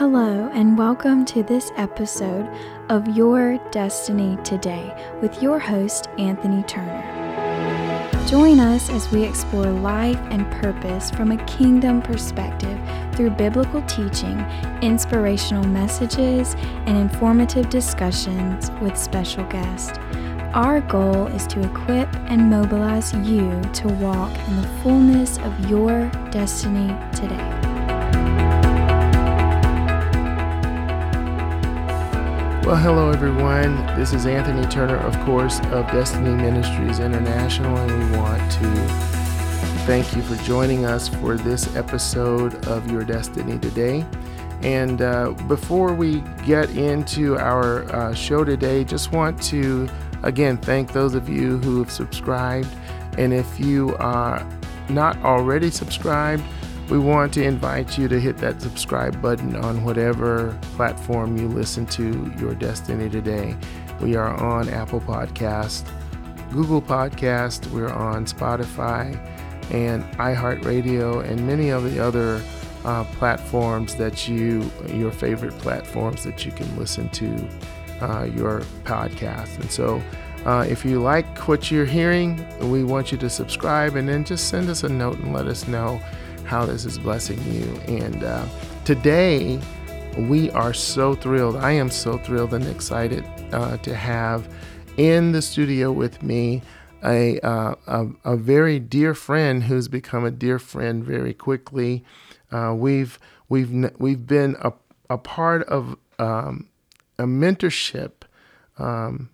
Hello, and welcome to this episode of Your Destiny Today with your host, Anthony Turner. Join us as we explore life and purpose from a kingdom perspective through biblical teaching, inspirational messages, and informative discussions with special guests. Our goal is to equip and mobilize you to walk in the fullness of your destiny today. Well, hello everyone. This is Anthony Turner, of course, of Destiny Ministries International, and we want to thank you for joining us for this episode of Your Destiny Today. And uh, before we get into our uh, show today, just want to again thank those of you who have subscribed. And if you are not already subscribed, we want to invite you to hit that subscribe button on whatever platform you listen to Your Destiny Today. We are on Apple Podcast, Google Podcast, we're on Spotify and iHeartRadio and many of the other uh, platforms that you, your favorite platforms that you can listen to uh, your podcast. And so uh, if you like what you're hearing, we want you to subscribe and then just send us a note and let us know how this is blessing you. And uh, today, we are so thrilled. I am so thrilled and excited uh, to have in the studio with me a, uh, a, a very dear friend who's become a dear friend very quickly. Uh, we've we've we've been a, a part of um, a mentorship um,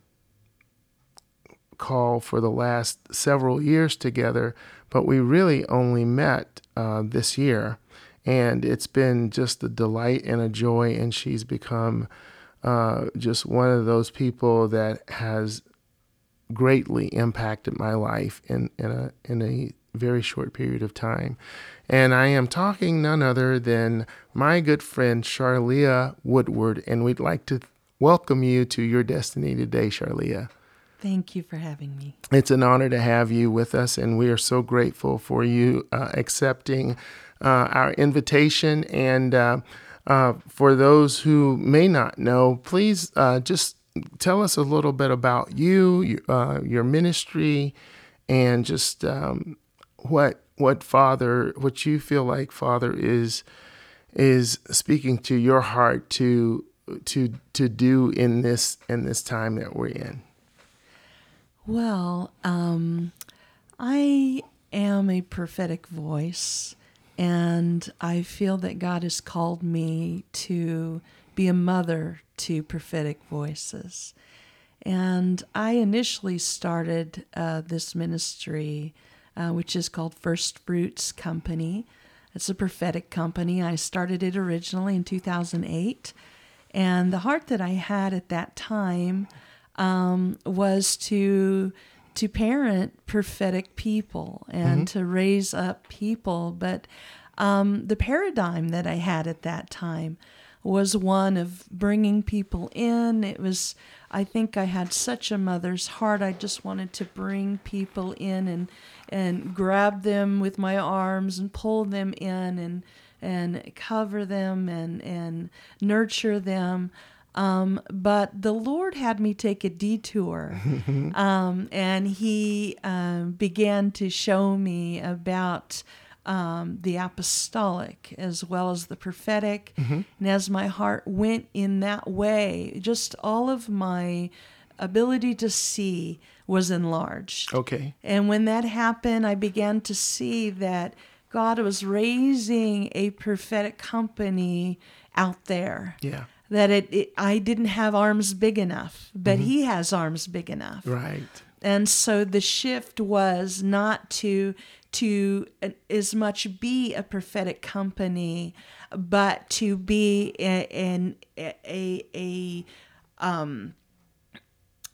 call for the last several years together, but we really only met uh, this year. And it's been just a delight and a joy. And she's become uh, just one of those people that has greatly impacted my life in, in, a, in a very short period of time. And I am talking none other than my good friend Charlia Woodward. And we'd like to welcome you to your destiny today, Charlia. Thank you for having me. It's an honor to have you with us, and we are so grateful for you uh, accepting uh, our invitation. And uh, uh for those who may not know, please uh, just tell us a little bit about you, uh, your ministry, and just um, what what Father, what you feel like Father is is speaking to your heart to to to do in this in this time that we're in. Well, um, I am a prophetic voice, and I feel that God has called me to be a mother to prophetic voices. And I initially started uh, this ministry, uh, which is called First Fruits Company. It's a prophetic company. I started it originally in 2008. And the heart that I had at that time um, was to to parent prophetic people and mm-hmm. to raise up people. But um, the paradigm that I had at that time was one of bringing people in. It was, I think, I had such a mother's heart. I just wanted to bring people in and and grab them with my arms and pull them in and and cover them and and nurture them. Um, but the Lord had me take a detour, um, and He um, began to show me about um, the apostolic as well as the prophetic. Mm-hmm. And as my heart went in that way, just all of my ability to see was enlarged. Okay. And when that happened, I began to see that God was raising a prophetic company out there. Yeah that it, it, I didn't have arms big enough, but mm-hmm. he has arms big enough. Right. And so the shift was not to to as much be a prophetic company, but to be an a, a, a um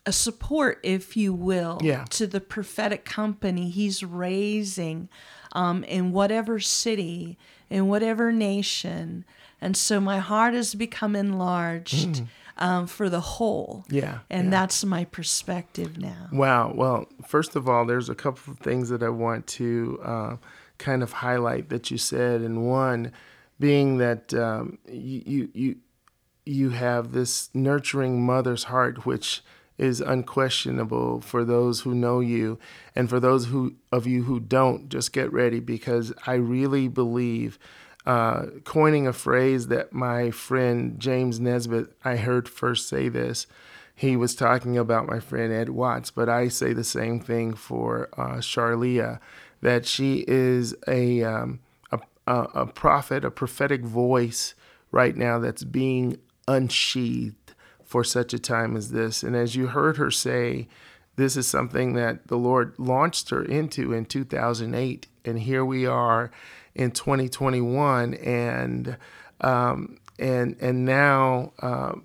a support, if you will, yeah. to the prophetic company he's raising um, in whatever city, in whatever nation, and so my heart has become enlarged mm. um, for the whole. Yeah. And yeah. that's my perspective now. Wow. Well, first of all, there's a couple of things that I want to uh, kind of highlight that you said. And one, being that um, you you you have this nurturing mother's heart, which is unquestionable for those who know you, and for those who of you who don't, just get ready because I really believe. Uh, coining a phrase that my friend James Nesbitt, I heard first say this. He was talking about my friend Ed Watts, but I say the same thing for uh, Charlia, that she is a, um, a, a prophet, a prophetic voice right now that's being unsheathed for such a time as this. And as you heard her say, this is something that the Lord launched her into in 2008. And here we are in 2021. And, um, and, and now, uh,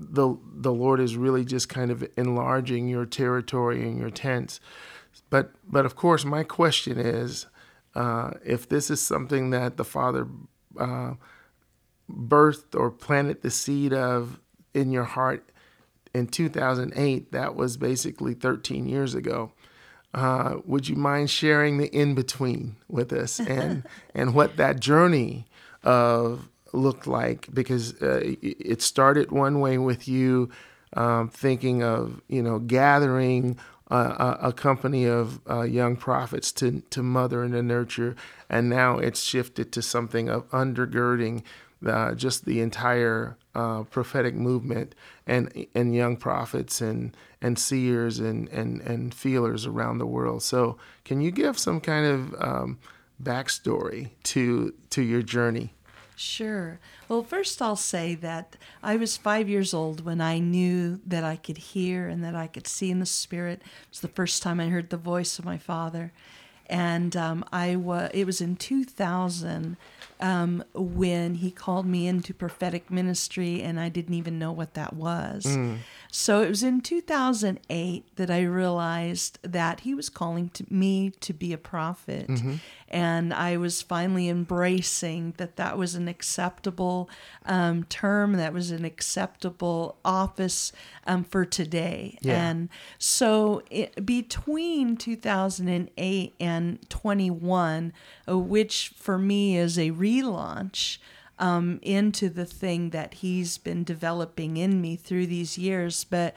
the the Lord is really just kind of enlarging your territory and your tents. But but of course, my question is, uh, if this is something that the Father uh, birthed or planted the seed of in your heart in 2008, that was basically 13 years ago. Uh, would you mind sharing the in between with us and and what that journey of looked like because uh, it started one way with you um, thinking of you know gathering uh, a, a, company of uh, young prophets to to mother and to nurture, and now it's shifted to something of undergirding uh, just the entire uh, prophetic movement and and young prophets and and seers and and and feelers around the world. So, can you give some kind of um, backstory to to your journey? Sure. Well, first I'll say that I was five years old when I knew that I could hear and that I could see in the spirit. It was the first time I heard the voice of my father, and um, I was. It was in 2000 um, when he called me into prophetic ministry, and I didn't even know what that was. Mm. So it was in 2008 that I realized that he was calling to me to be a prophet. Mm-hmm. And I was finally embracing that that was an acceptable um, term, that was an acceptable office um, for today. Yeah. And so it, between 2008 and 21, uh, which for me is a relaunch, um, into the thing that he's been developing in me through these years. But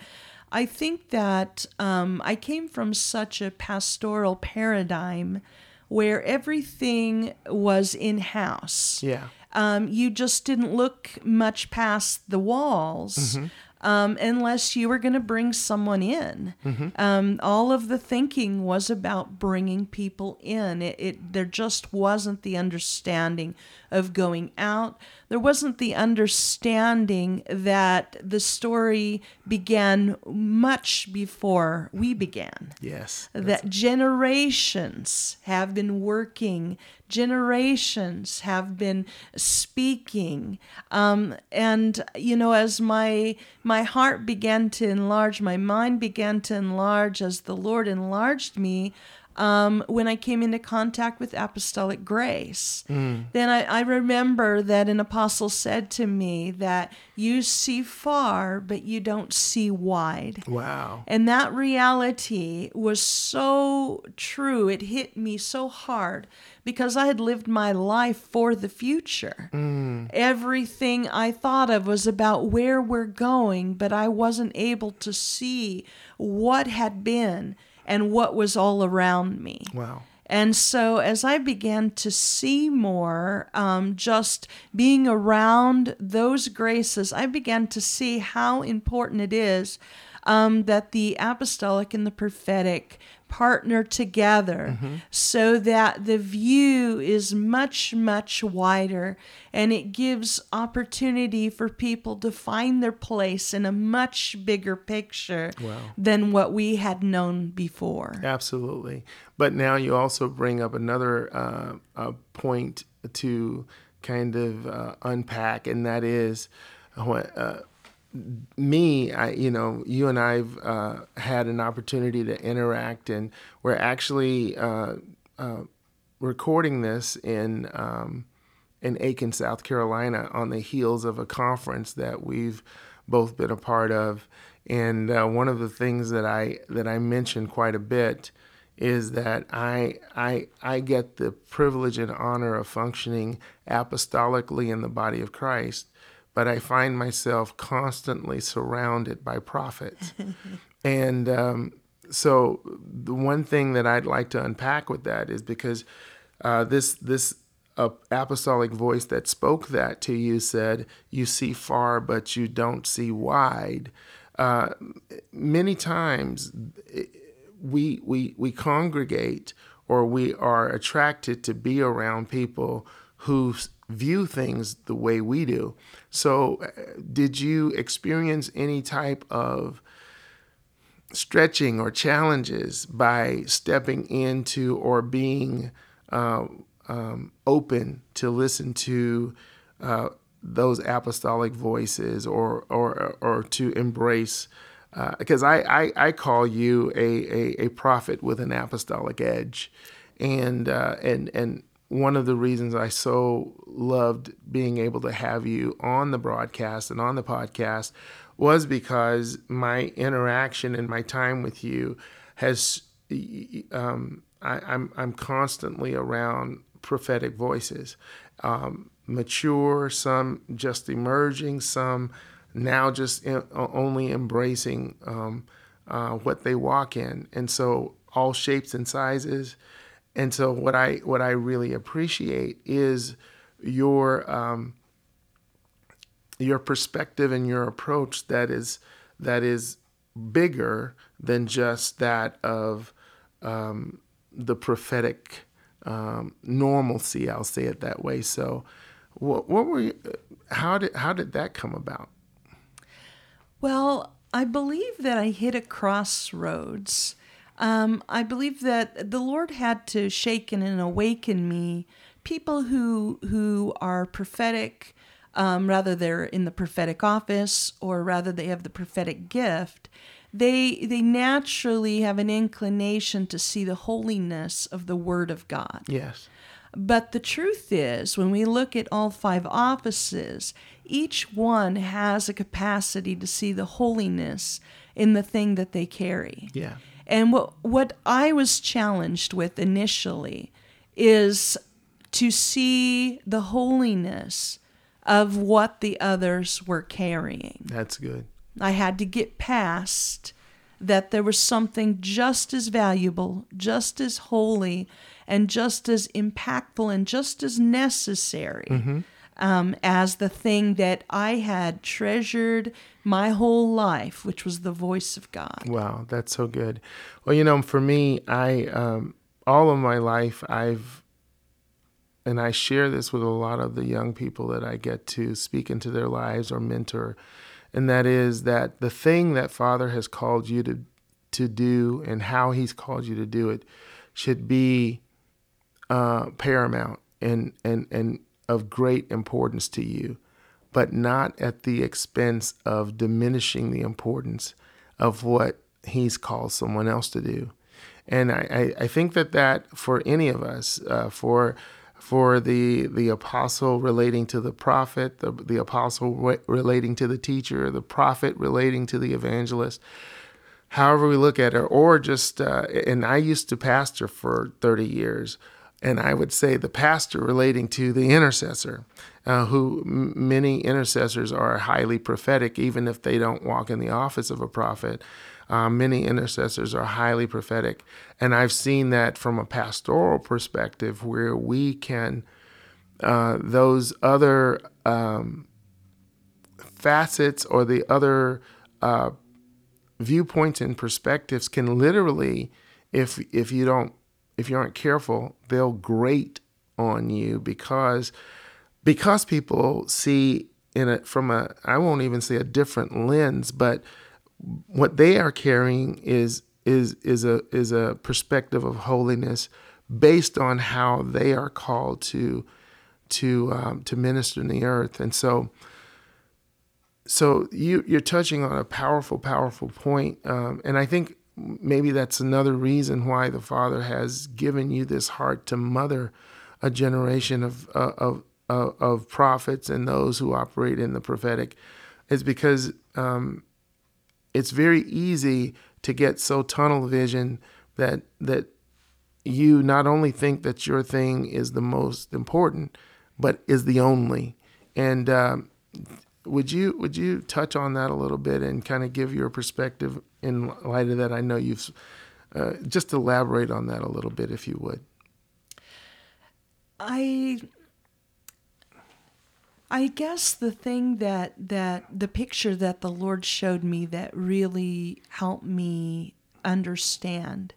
I think that um, I came from such a pastoral paradigm where everything was in house. Yeah. Um, you just didn't look much past the walls. Mm-hmm um, unless you were going to bring someone in. Mm-hmm. Um, all of the thinking was about bringing people in. It, it, there just wasn't the understanding of going out. There wasn't the understanding that the story began much before we began. Yes. That generations have been working, generations have been speaking. Um, and, you know, as my, my heart began to enlarge, my mind began to enlarge, as the Lord enlarged me, um, when I came into contact with apostolic grace. Mm. Then I, I, remember that an apostle said to me that you see far, but you don't see wide. Wow. And that reality was so true. It hit me so hard because I had lived my life for the future. Mm. Everything I thought of was about where we're going, but I wasn't able to see what had been and what was all around me. Wow. And so, as I began to see more, um, just being around those graces, I began to see how important it is um, that the apostolic and the prophetic partner together mm-hmm. so that the view is much, much wider and it gives opportunity for people to find their place in a much bigger picture wow. than what we had known before. Absolutely. But now you also bring up another uh, point to kind of uh, unpack, and that is what. Uh, me, I, you know, you and I've uh, had an opportunity to interact, and we're actually uh, uh, recording this in um, in Aiken, South Carolina, on the heels of a conference that we've both been a part of. And uh, one of the things that I that I mentioned quite a bit is that I I I get the privilege and honor of functioning apostolically in the body of Christ, but I find myself constantly surrounded by prophets, and um, so the one thing that I'd like to unpack with that is because uh, this this uh, apostolic voice that spoke that to you said, "You see far, but you don't see wide." Uh, many times we we we congregate or we are attracted to be around people who view things the way we do. So, uh, did you experience any type of stretching or challenges by stepping into or being uh, um, open to listen to uh, those apostolic voices or or or to embrace because uh, I, I, I call you a, a, a, prophet with an apostolic edge and uh, and and one of the reasons I so loved being able to have you on the broadcast and on the podcast was because my interaction and my time with you has um, I, am I'm, I'm constantly around prophetic voices, um, mature, some just emerging, some now just in, only embracing um, uh, what they walk in, and so all shapes and sizes. And so what I what I really appreciate is your um, your perspective and your approach that is that is bigger than just that of um, the prophetic um, normalcy. I'll say it that way. So, what, what were you, how did how did that come about? Well, I believe that I hit a crossroads. Um, I believe that the Lord had to shake and awaken me. People who who are prophetic um, rather they're in the prophetic office or rather they have the prophetic gift they they naturally have an inclination to see the holiness of the word of god. Yes. But the truth is when we look at all five offices each one has a capacity to see the holiness in the thing that they carry. Yeah and what what i was challenged with initially is to see the holiness of what the others were carrying. That's good. I had to get past that there was something just as valuable, just as holy, and just as impactful and just as necessary mm-hmm. Um, as the thing that I had treasured my whole life, which was the voice of God. Wow, that's so good. Well, you know, for me, I um, all of my life I've and I share this with a lot of the young people that I get to speak into their lives or mentor, and that is that the thing that Father has called you to to do and how He's called you to do it should be uh, paramount and and and of great importance to you, but not at the expense of diminishing the importance of what He's called someone else to do. And I, I, think that that for any of us, uh, for for the the apostle relating to the prophet, the, the apostle re- relating to the teacher, the prophet relating to the evangelist. However we look at it, or just uh, and I used to pastor for 30 years, and I would say the pastor relating to the intercessor, uh, who m- many intercessors are highly prophetic, even if they don't walk in the office of a prophet. Uh, many intercessors are highly prophetic. And I've seen that from a pastoral perspective where we can, uh, those other um, facets or the other uh, viewpoints and perspectives can literally, if, if you don't, if you aren't careful, they'll grate on you because because people see in it from a I won't even say a different lens, but what they are carrying is is is a is a perspective of holiness based on how they are called to to um, to minister in the earth, and so so you you're touching on a powerful powerful point, um, and I think maybe that's another reason why the Father has given you this heart to mother a generation of uh, of uh, of prophets and those who operate in the prophetic, is because um, it's very easy to get so tunnel vision that that you not only think that your thing is the most important, but is the only. And um, would you would you touch on that a little bit and kind of give your perspective in light of that? I know you've uh, just elaborate on that a little bit, if you would. I I guess the thing that that the picture that the Lord showed me that really helped me understand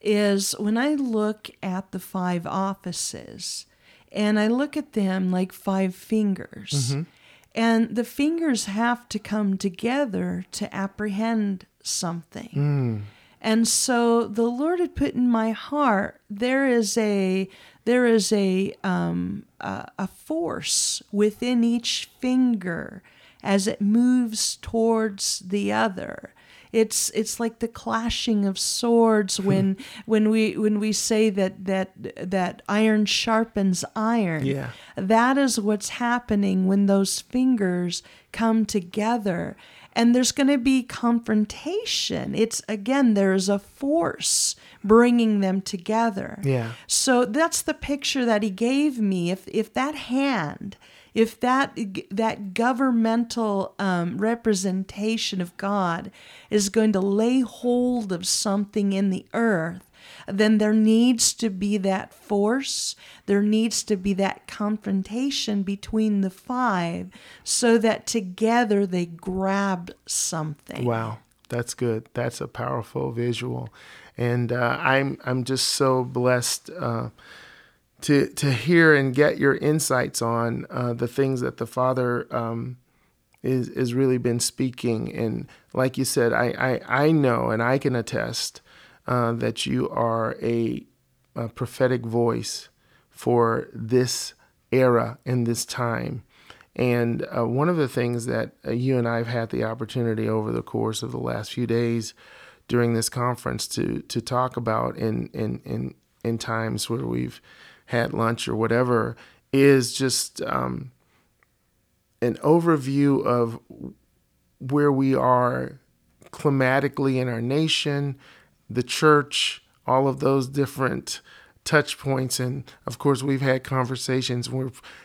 is when I look at the five offices and I look at them like five fingers. Mm-hmm. And the fingers have to come together to apprehend something. Mm. And so the Lord had put in my heart there is a there is a um, a, a force within each finger as it moves towards the other. It's it's like the clashing of swords hmm. when when we when we say that that that iron sharpens iron. Yeah. That is what's happening when those fingers come together and there's going to be confrontation. It's again, there's a force bringing them together. Yeah. So that's the picture that he gave me. If if that hand, if that that governmental um, representation of God is going to lay hold of something in the earth, then there needs to be that force, there needs to be that confrontation between the five so that together they grab something. Wow, that's good. That's a powerful visual. And uh, I'm, I'm just so blessed. Uh, to, to hear and get your insights on uh, the things that the Father um, is is really been speaking. And like you said, I, I, I know and I can attest uh, that you are a, a, prophetic voice for this era and this time. And uh, one of the things that uh, you and I have had the opportunity over the course of the last few days during this conference to to talk about in in in, in times where we've had lunch or whatever is just um, an overview of where we are climatically in our nation, the church, all of those different touch points. And of course, we've had conversations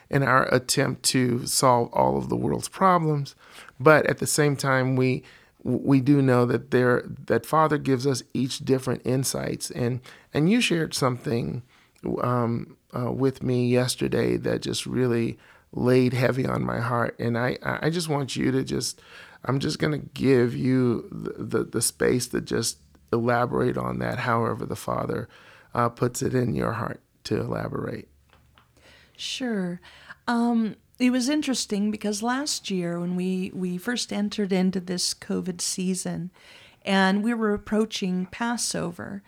in our attempt to solve all of the world's problems. But at the same time, we we do know that there that Father gives us each different insights. And and you shared something um, uh, with me yesterday that just really laid heavy on my heart. And I I just want you to just I'm just gonna give you the, the, the space to just elaborate on that however the Father uh, puts it in your heart to elaborate. Sure. Um, it was interesting because last year when we, we first entered into this COVID season and we were approaching Passover,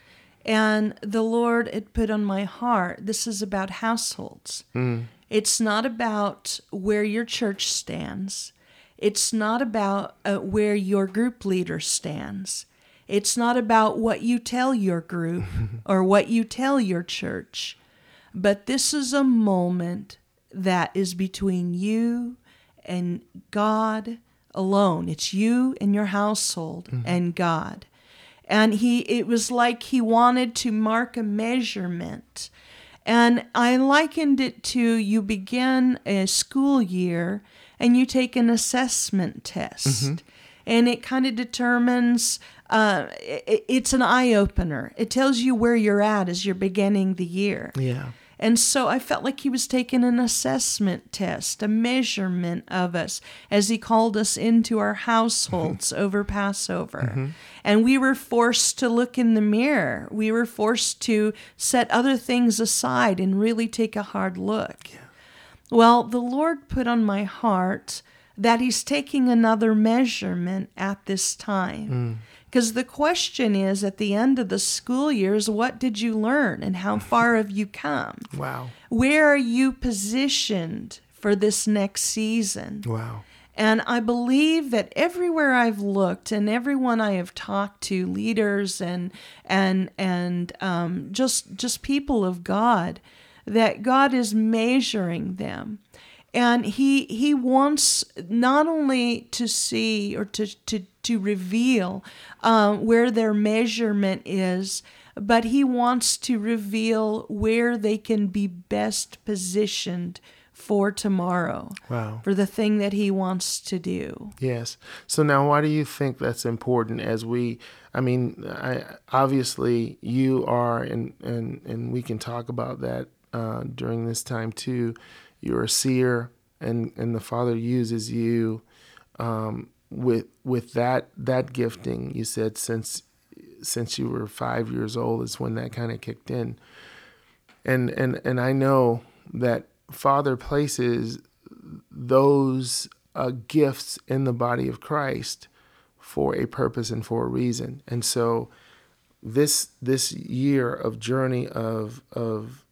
and the Lord had put on my heart this is about households. Mm. It's not about where your church stands. It's not about uh, where your group leader stands. It's not about what you tell your group or what you tell your church, but this is a moment that is between you and God alone. It's you and your household mm-hmm. and God. And he it was like he wanted to mark a measurement. And I likened it to you begin a school year and you take an assessment test. Mm-hmm. And it kind of determines uh, it, it's an eye opener. It tells you where you're at as you're beginning the year. Yeah. And so I felt like he was taking an assessment test, a measurement of us as he called us into our households mm-hmm. over Passover. Mm-hmm. And we were forced to look in the mirror. We were forced to set other things aside and really take a hard look. Yeah. Well, the Lord put on my heart that he's taking another measurement at this time. Mm. Because the question is at the end of the school years, what did you learn and how far have you come? Wow. Where are you positioned for this next season? Wow. And I believe that everywhere I've looked and everyone I have talked to, leaders and and and um, just just people of God, that God is measuring them and he he wants not only to see or to to to reveal um, where their measurement is, but He wants to reveal where they can be best positioned for tomorrow. Wow. For the thing that He wants to do. Yes. So now, why do you think that's important? As we, I mean, I, obviously you are, and and and we can talk about that uh, during this time too. You're a seer, and and the Father uses you um, with with that that gifting. You said since since you were five years old is when that kind of kicked in, and and and I know that Father places those uh, gifts in the body of Christ for a purpose and for a reason. And so this this year of journey of of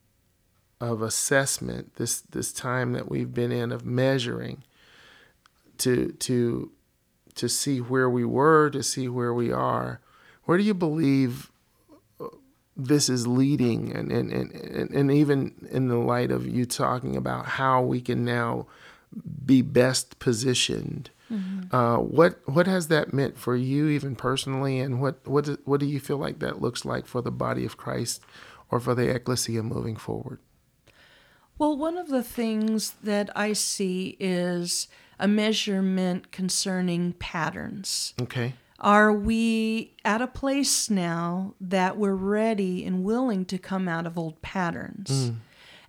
of assessment, this this time that we've been in of measuring to to to see where we were, to see where we are. Where do you believe this is leading and, and, and, and even in the light of you talking about how we can now be best positioned mm-hmm. uh, what what has that meant for you even personally and what what do, what do you feel like that looks like for the body of Christ or for the ecclesia moving forward well one of the things that I see is a measurement concerning patterns okay are we at a place now that we're ready and willing to come out of old patterns? Mm.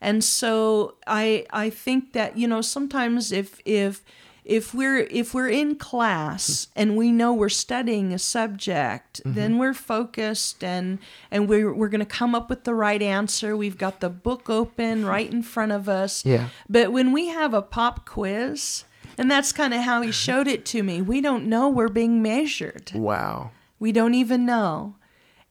And so I I think that you know sometimes if if if we're if we're in class and we know we're studying a subject mm-hmm. then we're focused and and we're, we're going to come up with the right answer we've got the book open right in front of us yeah but when we have a pop quiz and that's kind of how he showed it to me. We don't know we're being measured. Wow. We don't even know.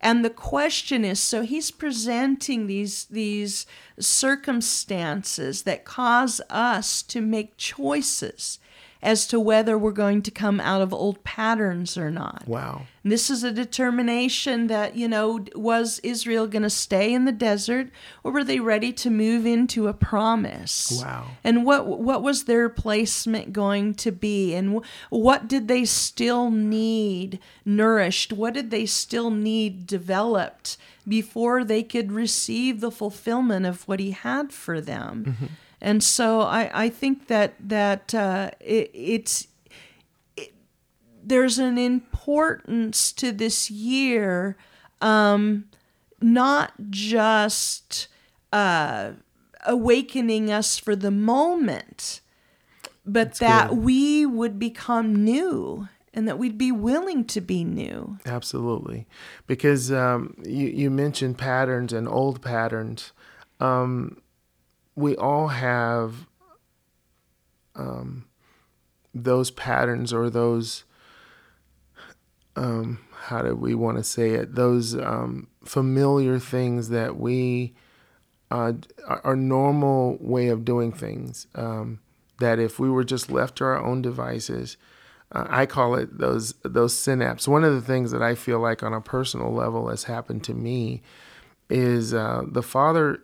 And the question is so he's presenting these these circumstances that cause us to make choices as to whether we're going to come out of old patterns or not. Wow. This is a determination that, you know, was Israel going to stay in the desert or were they ready to move into a promise? Wow. And what what was their placement going to be and what did they still need nourished? What did they still need developed before they could receive the fulfillment of what he had for them? Mm-hmm. And so I, I think that that uh, it, it's it, there's an importance to this year, um, not just uh, awakening us for the moment, but That's that good. we would become new and that we'd be willing to be new. Absolutely. Because um, you, you mentioned patterns and old patterns. Um, we all have um, those patterns or those um, how do we want to say it those um, familiar things that we uh, our normal way of doing things um, that if we were just left to our own devices uh, I call it those those synapses. One of the things that I feel like on a personal level has happened to me is uh, the father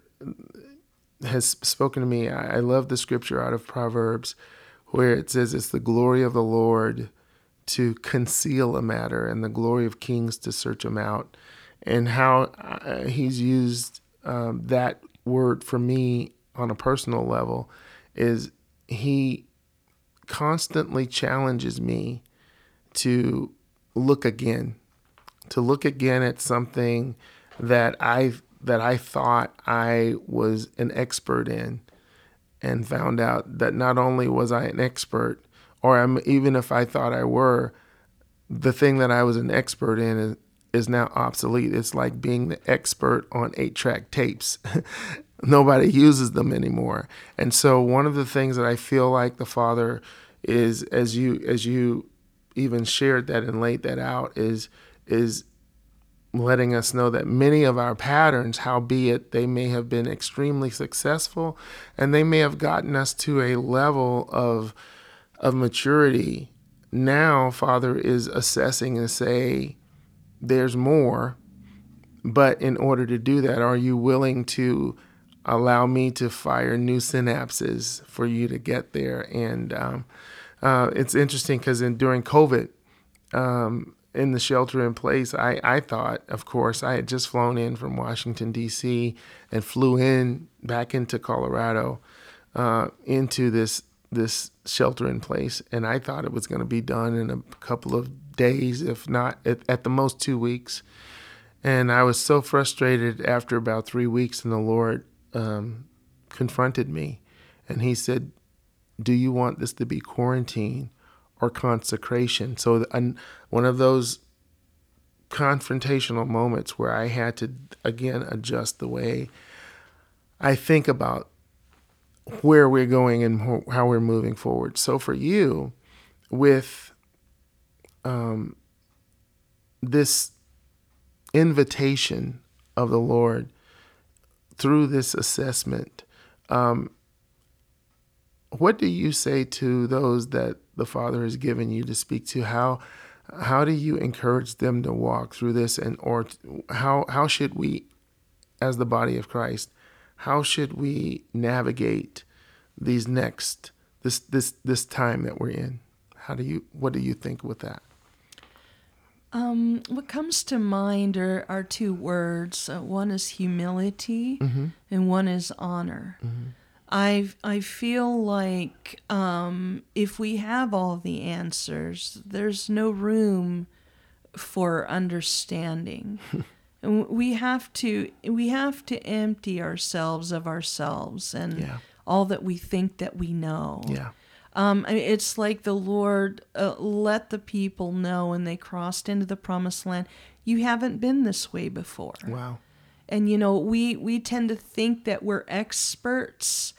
has spoken to me. I love the scripture out of Proverbs where it says it's the glory of the Lord to conceal a matter and the glory of kings to search them out. And how uh, he's used um, that word for me on a personal level is he constantly challenges me to look again, to look again at something that I've that I thought I was an expert in and found out that not only was I an expert, or I'm, even if I thought I were, the thing that I was an expert in is, is now obsolete. It's like being the expert on eight track tapes. Nobody uses them anymore. And so one of the things that I feel like the Father is as you as you even shared that and laid that out is is letting us know that many of our patterns, howbeit they may have been extremely successful and they may have gotten us to a level of, of maturity, now Father is assessing and say, there's more. But in order to do that, are you willing to allow me to fire new synapses for you to get there? And um, uh, it's interesting because in during COVID, um, in the shelter in place, I, I thought, of course, I had just flown in from Washington, D.C., and flew in back into Colorado uh, into this this shelter in place. And I thought it was going to be done in a couple of days, if not at, at the most two weeks. And I was so frustrated after about three weeks, and the Lord um, confronted me. And He said, Do you want this to be quarantine or consecration? So, one of those confrontational moments where I had to, again, adjust the way I think about where we're going and how we're moving forward. So, for you, with um, this invitation of the Lord through this assessment, um, what do you say to those that the Father has given you to speak to? How how do you encourage them to walk through this, and or how how should we, as the body of Christ, how should we navigate these next this this this time that we're in? How do you what do you think with that? Um, what comes to mind are, are two words. Uh, one is humility, mm-hmm. and one is honor. Mm-hmm. I I feel like um, if we have all the answers, there's no room for understanding. and we have to we have to empty ourselves of ourselves and yeah. all that we think that we know. Yeah. Um, I mean, it's like the Lord uh, let the people know when they crossed into the promised land, you haven't been this way before. Wow. And you know, we we tend to think that we're experts,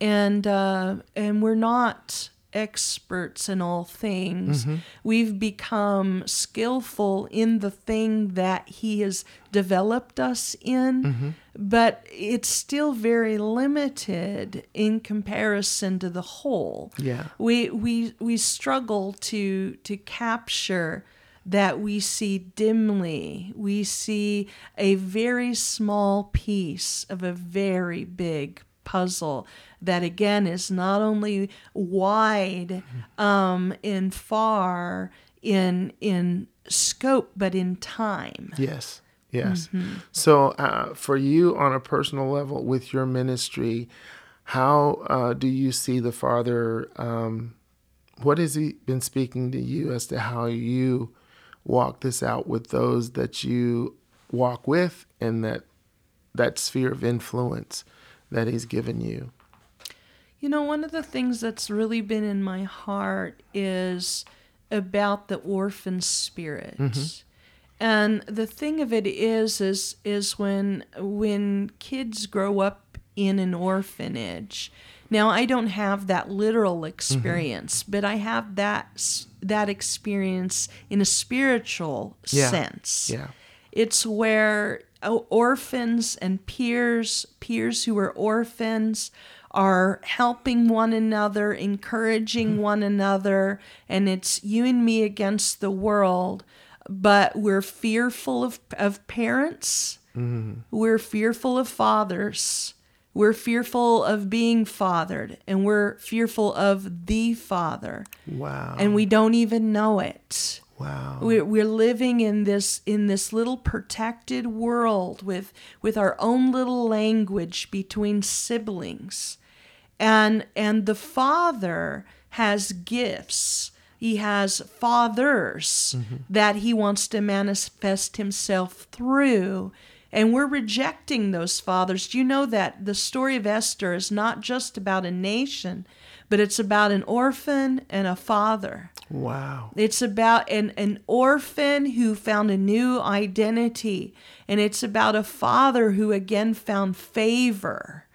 and uh, and we're not experts in all things. Mm-hmm. We've become skillful in the thing that He has developed us in, mm-hmm. but it's still very limited in comparison to the whole. Yeah. We we we struggle to to capture that we see dimly. We see a very small piece of a very big puzzle that again is not only wide um, and far in in scope but in time. Yes. Yes. Mm-hmm. So, uh, for you on a personal level with your ministry, how uh, do you see the Father? Um, what has He been speaking to you as to how you walk this out with those that you walk with and that that sphere of influence that He's given you? You know, one of the things that's really been in my heart is about the orphan spirit. Mm-hmm. And the thing of it is is is when when kids grow up in an orphanage. Now I don't have that literal experience, mm-hmm. but I have that that experience in a spiritual yeah. sense. Yeah. It's where orphans and peers, peers who are orphans, are helping one another, encouraging mm-hmm. one another, and it's you and me against the world. But we're fearful of, of parents, mm-hmm. we're fearful of fathers, we're fearful of being fathered, and we're fearful of the Father. Wow. And we don't even know it. Wow. We're, we're living in this in this little protected world with with our own little language between siblings. And and the father has gifts. He has fathers mm-hmm. that he wants to manifest himself through. And we're rejecting those fathers. Do you know that the story of Esther is not just about a nation, but it's about an orphan and a father. Wow. It's about an, an orphan who found a new identity, and it's about a father who again found favor.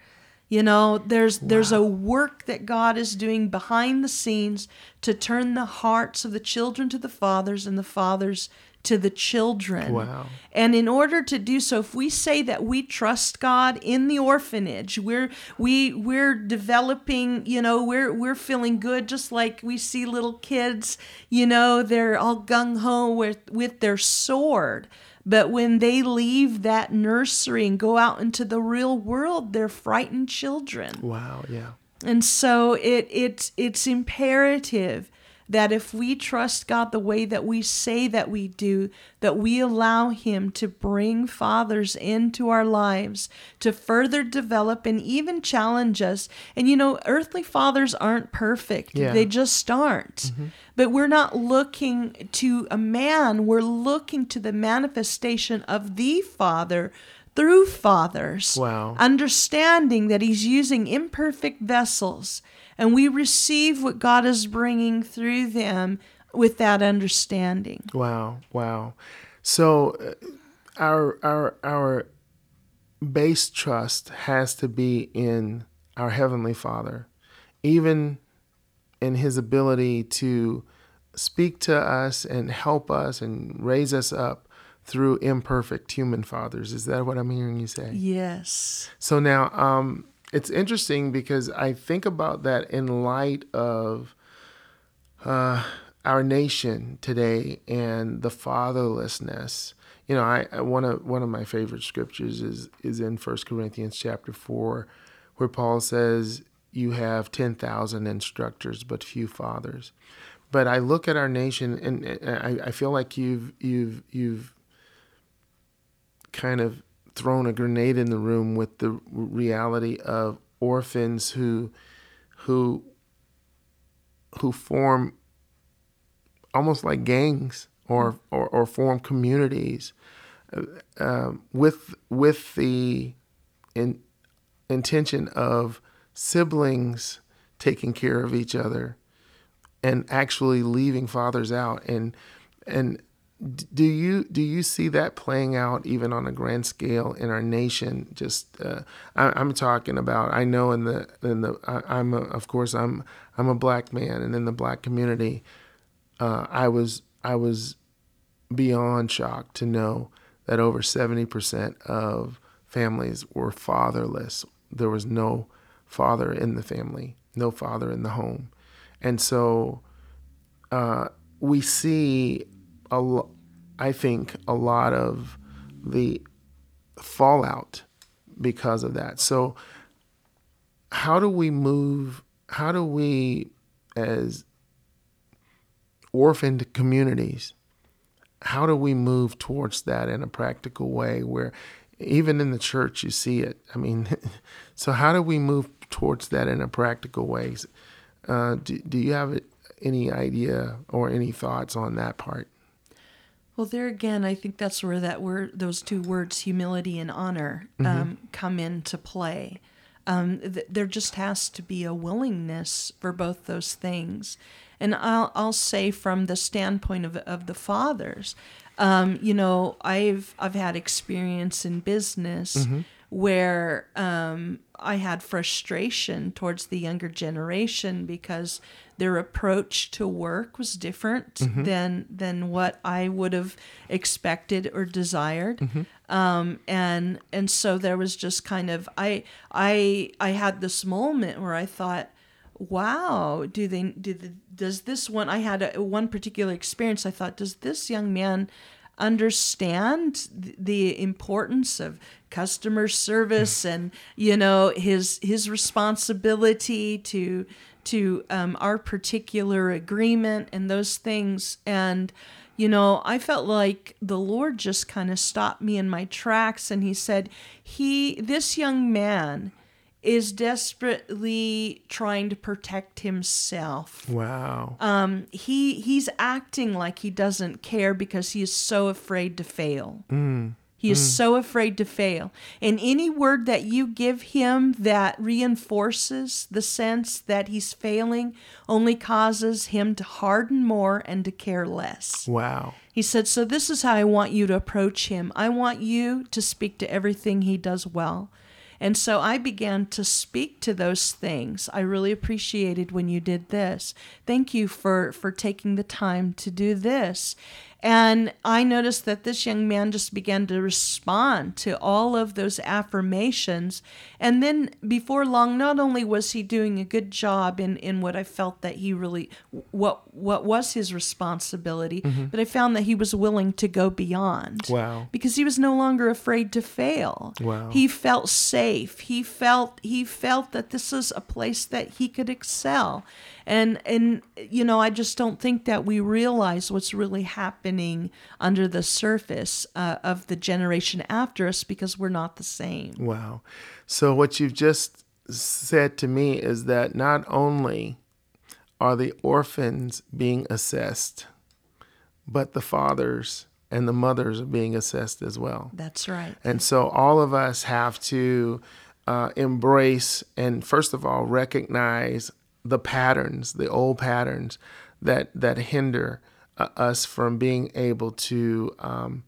You know, there's wow. there's a work that God is doing behind the scenes to turn the hearts of the children to the fathers and the fathers to the children. Wow. And in order to do so, if we say that we trust God in the orphanage, we're we we're developing, you know, we're we're feeling good just like we see little kids, you know, they're all gung ho with with their sword. But when they leave that nursery and go out into the real world, they're frightened children. Wow, yeah. And so it it's it's imperative that if we trust God the way that we say that we do, that we allow Him to bring fathers into our lives to further develop and even challenge us. And you know, earthly fathers aren't perfect, Yeah. they just aren't. Mm-hmm. But we're not looking to a man, we're looking to the manifestation of the Father through fathers Wow. understanding that he's using imperfect vessels and we receive what God is bringing through them with that understanding. Wow, wow. So uh, our our our base trust has to be in our heavenly Father, even in his ability to speak to us and help us and raise us up through imperfect human fathers. Is that what I'm hearing you say? Yes. So now, um, it's interesting because I think about that in light of uh, our nation today and the fatherlessness. You know, I, I one of one of my favorite scriptures is is in First Corinthians chapter four, where Paul says, "You have ten thousand instructors, but few fathers." But I look at our nation, and, I, I feel like you've you've you've kind of thrown a grenade in the room with the reality of orphans who who who form almost like gangs or or, or form communities uh, um, with with the in, intention of siblings taking care of each other and actually leaving fathers out. And and do you do you see that playing out even on a grand scale in our nation? Just uh, I, i'm talking about i know in the in the I, i'm a, of course i'm i'm a black man and in the black community uh, i was i was beyond shocked to know that over 70% of families were fatherless. There was no father in the family no father in the home. And so uh, we see I think a lot of the fallout because of that. So how do we move how do we as orphaned communities how do we move towards that in a practical way where even in the church you see it? I mean so how do we move towards that in a practical way uh, do, do you have any idea or any thoughts on that part Well, there again, I think that's where that word, those two words, humility and honor, um, come into play. Um, th- there just has to be a willingness for both those things. And I'll, I'll say from the standpoint of, of the fathers, um, you know, I've I've had experience in business where um, I had frustration towards the younger generation because their approach to work was different mm-hmm. than than what I would have expected or desired. Mm-hmm. Um, and and so there was just kind of I I I had this moment where I thought, wow, do they do the, does this one I had a, one particular experience. I thought does this young man understand the importance of customer service mm-hmm. and you know his his responsibility to to um, our particular agreement and those things. And you know i felt like the lord just kind of stopped me in my tracks and he said he this young man is desperately trying to protect himself. Wow. Um, he he's acting like he doesn't care because he is so afraid to fail. He is mm. so afraid to fail. And any word that you give him that reinforces the sense that he's failing only causes him to harden more and to care less. wow He said, So this is how I want you to approach him. I want you to speak to everything he does well. And so I began to speak to those things. I really appreciated when you did this. Thank you for for taking the time to do this. And I noticed that this young man just began to respond to all of those affirmations. And then before long, not only was he doing a good job in, in what I felt that he really what what was his responsibility, Mm-hmm. but I found that he was willing to go beyond. Wow. Because he was no longer afraid to fail. Wow. He felt safe. He felt he felt that this is a place that he could excel. And and you know, I just don't think that we realize what's really happening under the surface uh, of the generation after us because we're not the same. Wow. So, what you've just said to me is that not only are the orphans being assessed, but the fathers and the mothers are being assessed as well. That's right. And so, all of us have to uh, embrace and, first of all, recognize the patterns, the old patterns that that hinder uh, us from being able to um,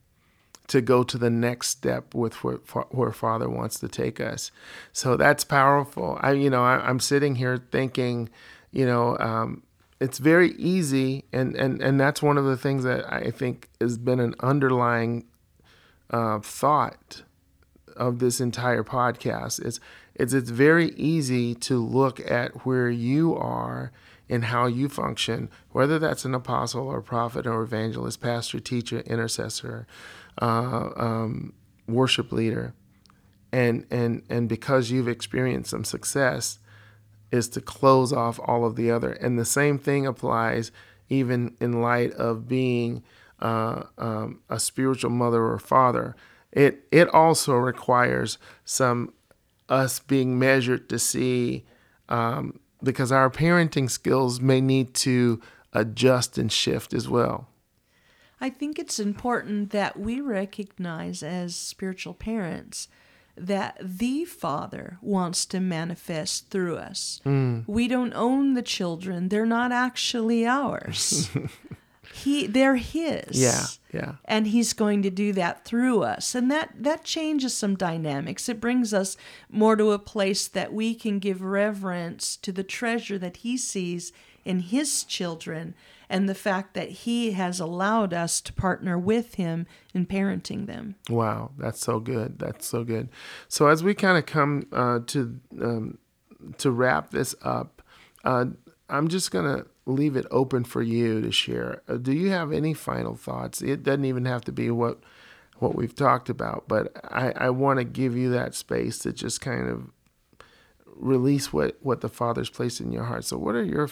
to go to the next step with where, where Father wants to take us. So that's powerful. I, you know, I, I'm sitting here thinking, you know, um, it's very easy, and, and and that's one of the things that I think has been an underlying uh, thought of this entire podcast. Is it's it's very easy to look at where you are and how you function, whether that's an apostle or prophet or evangelist, pastor, teacher, intercessor, uh, um, worship leader, and and and because you've experienced some success, is to close off all of the other. And the same thing applies even in light of being uh, um, a spiritual mother or father. It it also requires some us being measured to see um, because our parenting skills may need to adjust and shift as well. I think it's important that we recognize as spiritual parents that the Father wants to manifest through us. We don't own the children, they're not actually ours. he they're his. Yeah, yeah. And he's going to do that through us. And that that changes some dynamics. It brings us more to a place that we can give reverence to the treasure that he sees in his children and the fact that he has allowed us to partner with him in parenting them. Wow, that's so good. That's so good. So as we kind of come uh, to um, to wrap this up, uh, I'm just gonna leave it open for you to share. Uh, do you have any final thoughts? It doesn't even have to be what what we've talked about, but I, I want to give you that space to just kind of release what what the Father's placed in your heart. So, what are your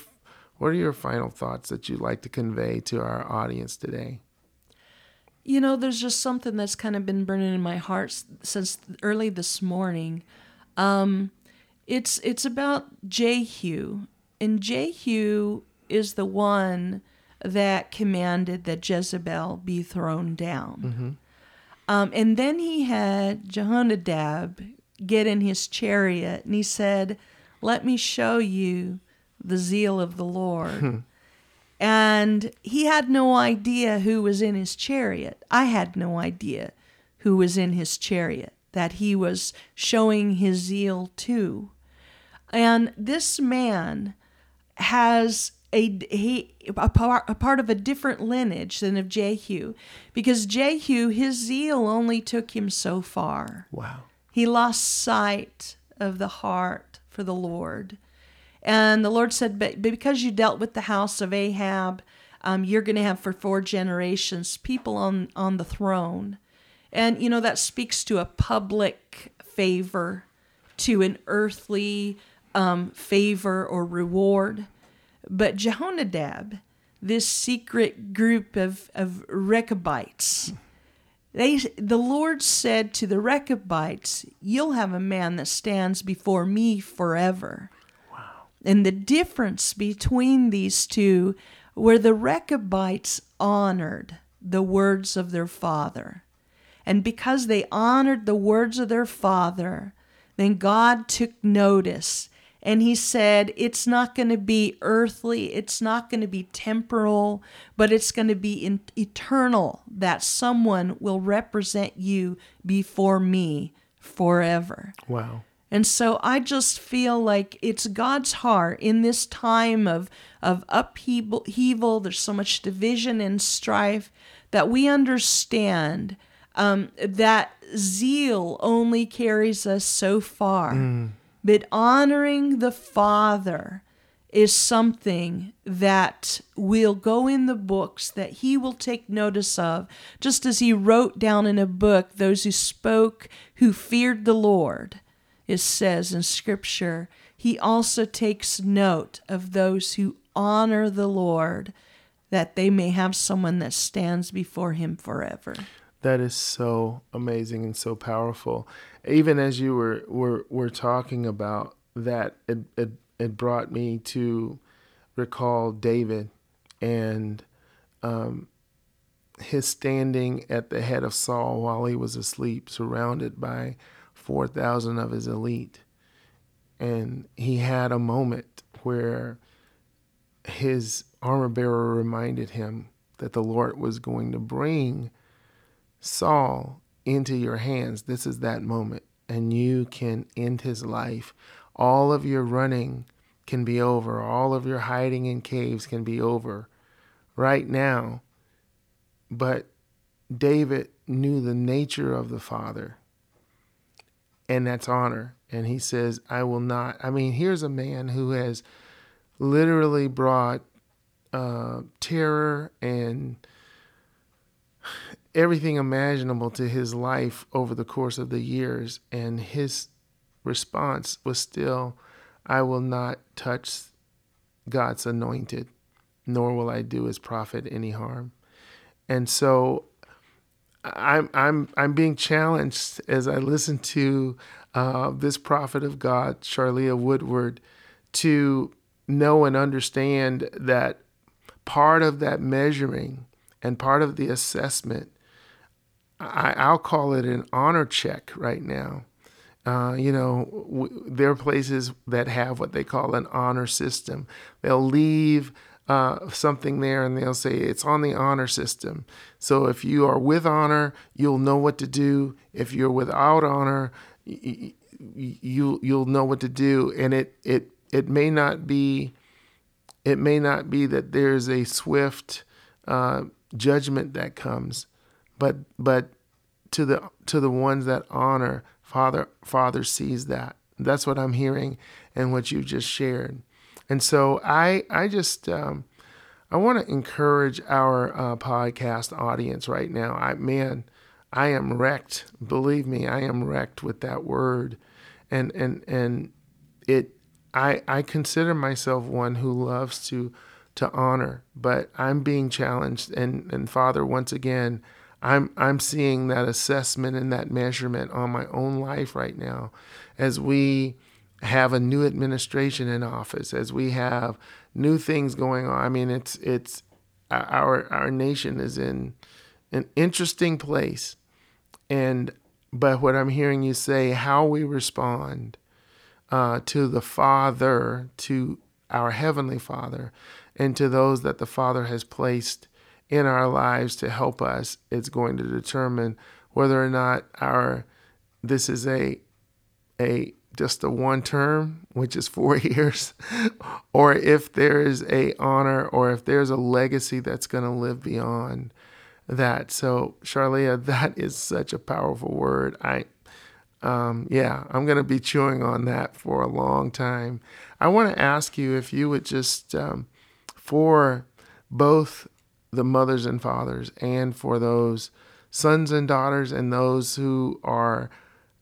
what are your final thoughts that you'd like to convey to our audience today? You know, there's just something that's kind of been burning in my heart since early this morning. Um, it's it's about Jehu, and Jehu is the one that commanded that Jezebel be thrown down. Um, and then he had Jehonadab get in his chariot, and he said, "Let me show you the zeal of the Lord." And he had no idea who was in his chariot. I had no idea who was in his chariot, that he was showing his zeal to. And this man has a, he, a, part, a part of a different lineage than of Jehu, because Jehu, his zeal only took him so far. Wow. He lost sight of the heart for the Lord. And the Lord said, But because you dealt with the house of Ahab, um, you're going to have for four generations people on, on the throne. And, you know, that speaks to a public favor, to an earthly um, favor or reward. But Jehonadab, this secret group of, of Rechabites, they, the Lord said to the Rechabites, You'll have a man that stands before me forever. Wow. And the difference between these two were the Rechabites honored the words of their father. And because they honored the words of their father, then God took notice and he said, It's not going to be earthly, it's not going to be temporal, but it's going to be in- eternal that someone will represent you before me forever. Wow. And so I just feel like it's God's heart in this time of of upheaval. There's so much division and strife that we understand um, that zeal only carries us so far, but honoring the Father is something that will go in the books that he will take notice of, just as he wrote down in a book those who spoke, who feared the Lord, it says in Scripture. He also takes note of those who honor the Lord, that they may have someone that stands before him forever. That is so amazing and so powerful. Even as you were were, were talking about that, it, it it brought me to recall David and um, his standing at the head of Saul while he was asleep, surrounded by four thousand of his elite, and he had a moment where his armor bearer reminded him that the Lord was going to bring Saul into your hands, this is that moment, and you can end his life. All of your running can be over, all of your hiding in caves can be over right now. But David knew the nature of the Father, and that's honor. And he says, I will not. I mean, here's a man who has literally brought uh, terror and everything imaginable to his life over the course of the years. And his response was still, I will not touch God's anointed, nor will I do his prophet any harm. And so I'm I'm I'm being challenged as I listen to uh, this prophet of God, Charlia Woodward, to know and understand that part of that measuring and part of the assessment I, I'll call it an honor check right now. Uh, you know, w- there are places that have what they call an honor system. They'll leave uh, something there and they'll say it's on the honor system. So if you are with honor, you'll know what to do. If you're without honor, y- y- you you'll know what to do. And it it it may not be it may not be that there's a swift uh, judgment that comes, but but to the to the ones that honor father father sees that. That's what i'm hearing and what you just shared. And so i i just um, i want to encourage our uh, podcast audience right now. I man i am wrecked. Believe me i am wrecked with that word. And and and it i i consider myself one who loves to to honor but i'm being challenged. And and father once again I'm I'm seeing that assessment and that measurement on my own life right now as we have a new administration in office, as we have new things going on. I mean, it's it's our our nation is in an interesting place. And but what I'm hearing you say, how we respond uh, to the Father, to our Heavenly Father, and to those that the Father has placed in our lives to help us, it's going to determine whether or not our this is a a just a one term, which is four years, or if there is a honor or if there's a legacy that's going to live beyond that. So, Charlia, that is such a powerful word. I, um, yeah, I'm going to be chewing on that for a long time. I want to ask you if you would just, um, for both the mothers and fathers and for those sons and daughters and those who are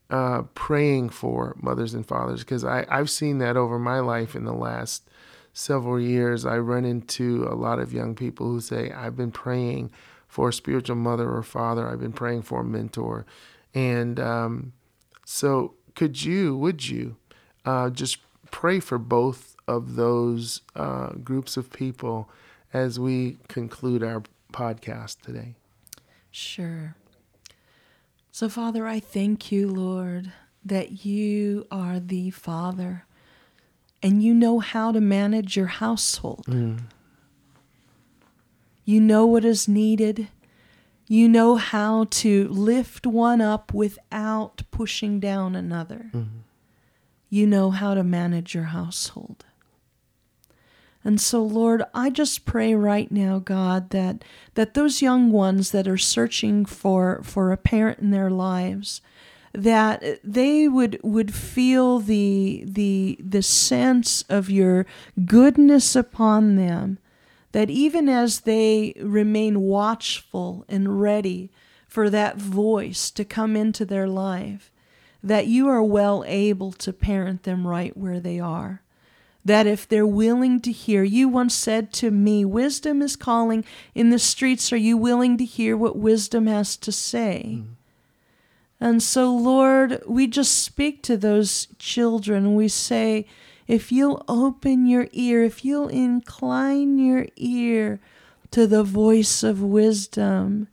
uh, praying for mothers and fathers because I've seen that over my life in the last several years. I run into a lot of young people who say, I've been praying for a spiritual mother or father, I've been praying for a mentor. And um, so, could you, would you uh, just pray for both of those uh, groups of people? As we conclude our podcast today? Sure. So, Father, I thank you, Lord, that you are the Father and you know how to manage your household. Mm. You know what is needed. You know how to lift one up without pushing down another. Mm. You know how to manage your household. And so, Lord, I just pray right now, God, that that those young ones that are searching for for a parent in their lives, that they would would feel the the the sense of your goodness upon them, that even as they remain watchful and ready for that voice to come into their life, that you are well able to parent them right where they are. That if they're willing to hear, you once said to me, Wisdom is calling in the streets. Are you willing to hear what wisdom has to say? Mm. And so, Lord, we just speak to those children. We say, if you'll open your ear, if you'll incline your ear to the voice of wisdom,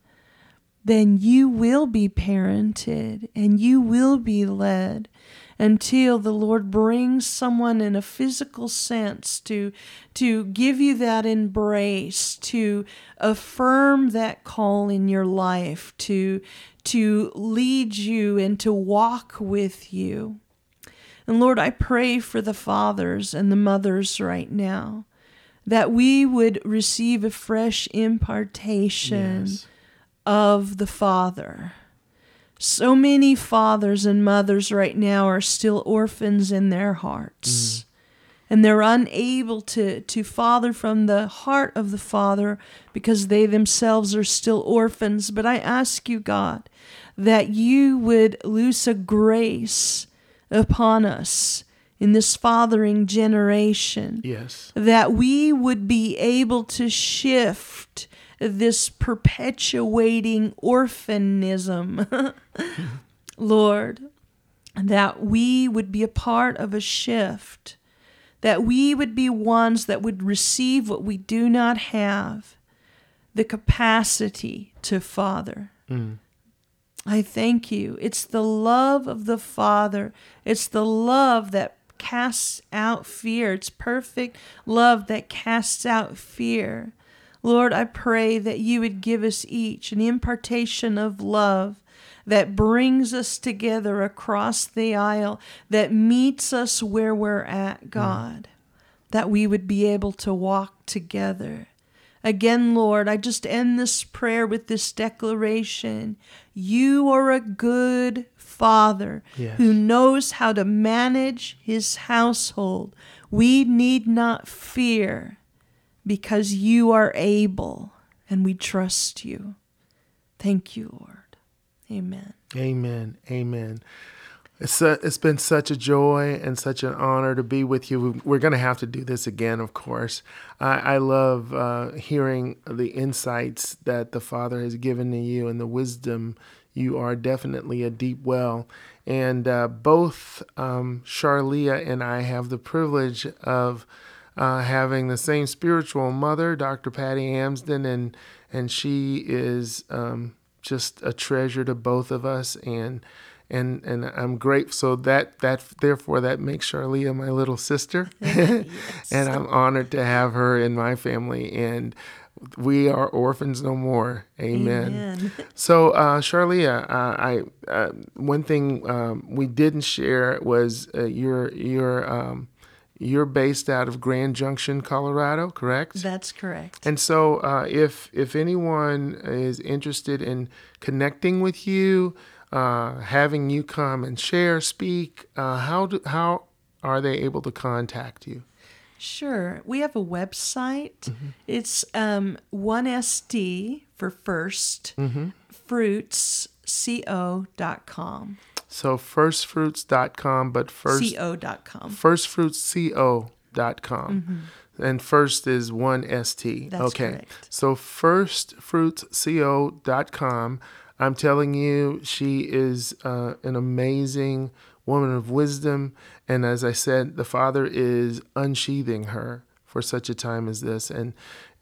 then you will be parented and you will be led until the Lord brings someone in a physical sense to, to give you that embrace, to affirm that call in your life, to, to lead you and to walk with you. And Lord, I pray for the fathers and the mothers right now that we would receive a fresh impartation. Yes of the Father. So many fathers and mothers right now are still orphans in their hearts. Mm. And they're unable to, to father from the heart of the Father because they themselves are still orphans. But I ask you, God, that you would loose a grace upon us in this fathering generation. Yes. That we would be able to shift this perpetuating orphanism, Lord, that we would be a part of a shift, that we would be ones that would receive what we do not have the capacity to father. Mm. I thank you. It's the love of the Father. It's the love that casts out fear. It's perfect love that casts out fear. Lord, I pray that you would give us each an impartation of love that brings us together across the aisle, that meets us where we're at, mm. God, mm. that we would be able to walk together. Again, Lord, I just end this prayer with this declaration You are a good Father yes. who knows how to manage his household. We need not fear because you are able and we trust you. Thank you, Lord. Amen. Amen. Amen. It's, a, it's been such a joy and such an honor to be with you. We're going to have to do this again, of course. I, I love uh, hearing the insights that the Father has given to you and the wisdom. You are definitely a deep well. And uh, both um, Charlia and I have the privilege of uh, having the same spiritual mother, Dr. Patty Amsden, and and she is um, just a treasure to both of us, and and and I'm grateful. So that that therefore that makes Charlia my little sister, yes. and I'm honored to have her in my family and. We are orphans no more. Amen. Amen. So, uh, Charlia, uh, I uh, one thing um, we didn't share was uh, your your um, you're based out of Grand Junction, Colorado, correct? That's correct. And so, uh, if if anyone is interested in connecting with you, uh, having you come and share, speak, uh, how do, how are they able to contact you? Sure. We have a website. Mm-hmm. It's um, 1SD for 1st mm-hmm. fruitsco.com. So firstfruits.com, but first co.com. Firstfruitsco.com. Mm-hmm. And first is one ST. That's okay. Correct. So firstfruitsco.com. I'm telling you, she is uh, an amazing woman of wisdom. And as I said, the Father is unsheathing her for such a time as this. And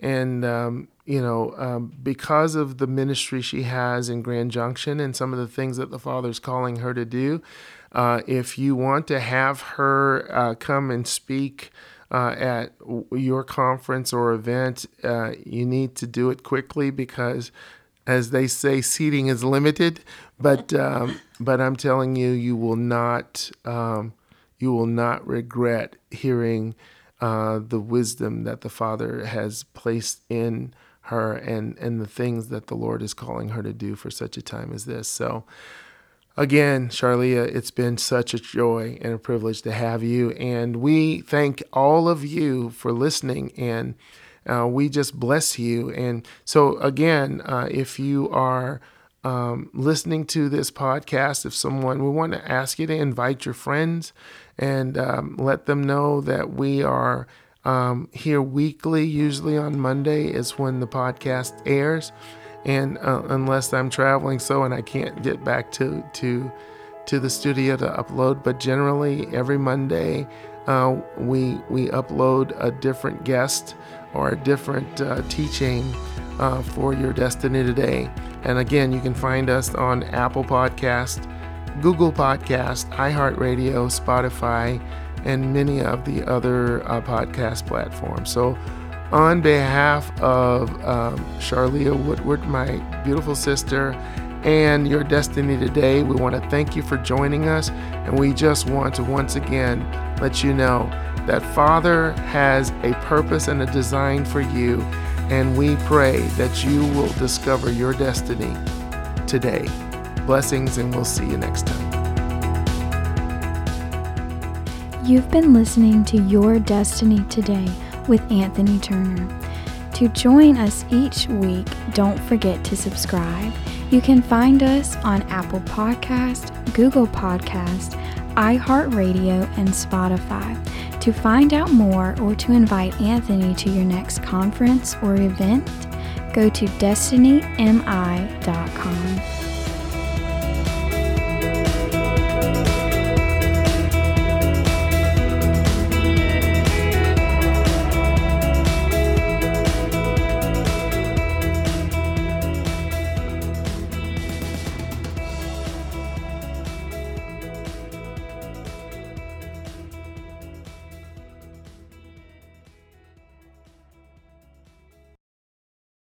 and um, you know, um, because of the ministry she has in Grand Junction and some of the things that the Father's calling her to do, uh, if you want to have her uh, come and speak uh, at your conference or event, uh, you need to do it quickly because, as they say, seating is limited. But um, but I'm telling you, you will not um, you will not regret hearing uh, the wisdom that the Father has placed in her and, and the things that the Lord is calling her to do for such a time as this. So, Again, Charlia, it's been such a joy and a privilege to have you. And we thank all of you for listening. And uh, we just bless you. And so, again, uh, if you are um, listening to this podcast, if someone, we want to ask you to invite your friends and um, let them know that we are um, here weekly. Usually on Monday is when the podcast airs and uh, unless I'm traveling so and I can't get back to to to the studio to upload. But generally, every Monday uh, we we upload a different guest or a different uh, teaching uh, for your destiny today. And again, you can find us on Apple Podcast, Google Podcast, iHeartRadio, Spotify, and many of the other uh, podcast platforms. So on behalf of um, Charlia Woodward, my beautiful sister, and your destiny today, we want to thank you for joining us. And we just want to once again let you know that Father has a purpose and a design for you. And we pray that you will discover your destiny today. Blessings, and we'll see you next time. You've been listening to Your Destiny Today with Anthony Turner. To join us each week, don't forget to subscribe. You can find us on Apple Podcast, Google Podcast, iHeartRadio, and Spotify. To find out more or to invite Anthony to your next conference or event, go to destinymi.com.